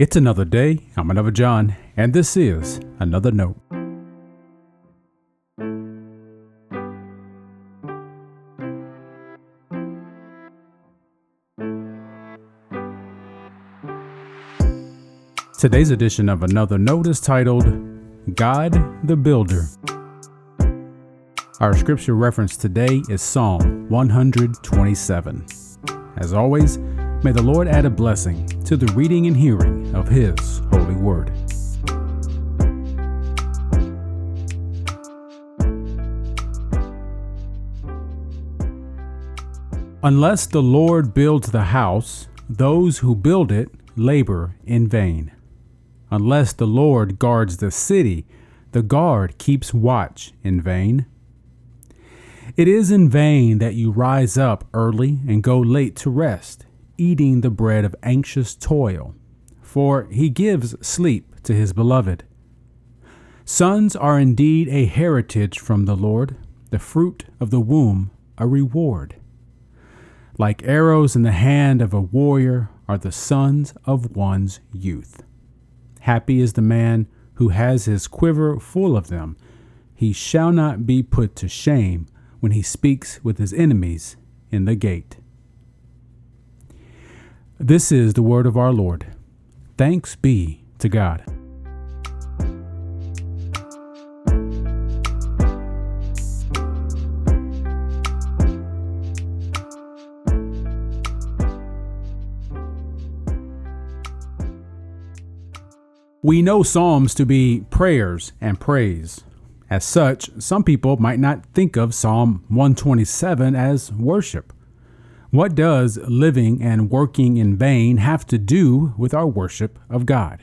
It's another day. I'm another John, and this is another note. Today's edition of Another Note is titled God the Builder. Our scripture reference today is Psalm 127. As always, may the Lord add a blessing to the reading and hearing of His holy word. Unless the Lord builds the house, those who build it labor in vain. Unless the Lord guards the city, the guard keeps watch in vain. It is in vain that you rise up early and go late to rest, eating the bread of anxious toil, for he gives sleep to his beloved. Sons are indeed a heritage from the Lord, the fruit of the womb a reward. Like arrows in the hand of a warrior are the sons of one's youth. Happy is the man who has his quiver full of them. He shall not be put to shame when he speaks with his enemies in the gate. This is the word of our Lord. Thanks be to God. We know Psalms to be prayers and praise. As such, some people might not think of Psalm 127 as worship. What does living and working in vain have to do with our worship of God?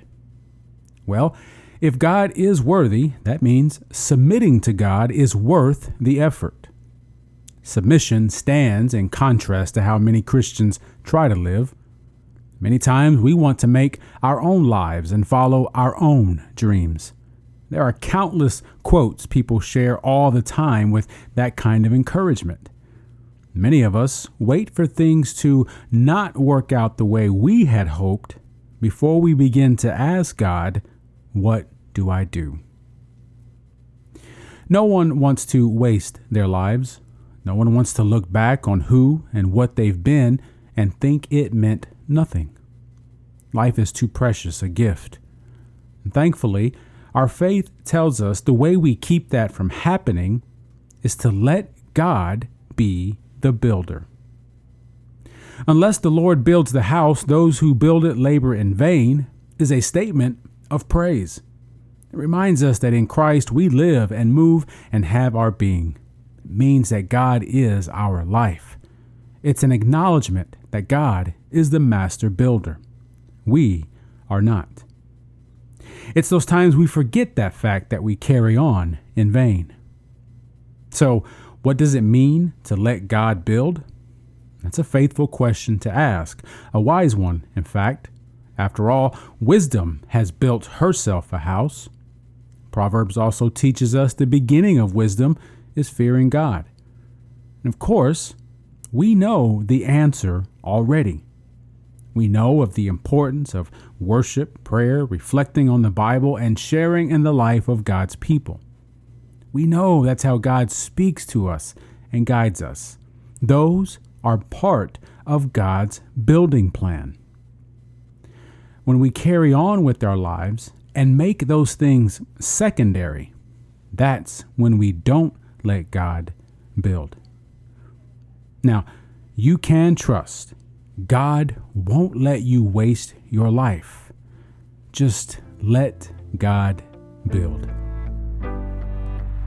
Well, if God is worthy, that means submitting to God is worth the effort. Submission stands in contrast to how many Christians try to live. Many times we want to make our own lives and follow our own dreams. There are countless quotes people share all the time with that kind of encouragement. Many of us wait for things to not work out the way we had hoped before we begin to ask God, What do I do? No one wants to waste their lives. No one wants to look back on who and what they've been and think it meant nothing. Life is too precious a gift. And thankfully, our faith tells us the way we keep that from happening is to let God be the builder. Unless the Lord builds the house, those who build it labor in vain is a statement of praise. It reminds us that in Christ we live and move and have our being. It means that God is our life. It's an acknowledgement that God is the master builder. We are not. It's those times we forget that fact that we carry on in vain. So, what does it mean to let God build? That's a faithful question to ask, a wise one, in fact. After all, wisdom has built herself a house. Proverbs also teaches us the beginning of wisdom is fearing God. And of course, we know the answer already. We know of the importance of worship, prayer, reflecting on the Bible, and sharing in the life of God's people. We know that's how God speaks to us and guides us. Those are part of God's building plan. When we carry on with our lives and make those things secondary, that's when we don't let God build. Now, you can trust God won't let you waste your life. Just let God build.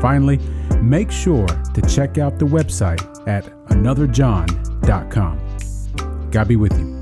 Finally, make sure to check out the website at anotherjohn.com. God be with you.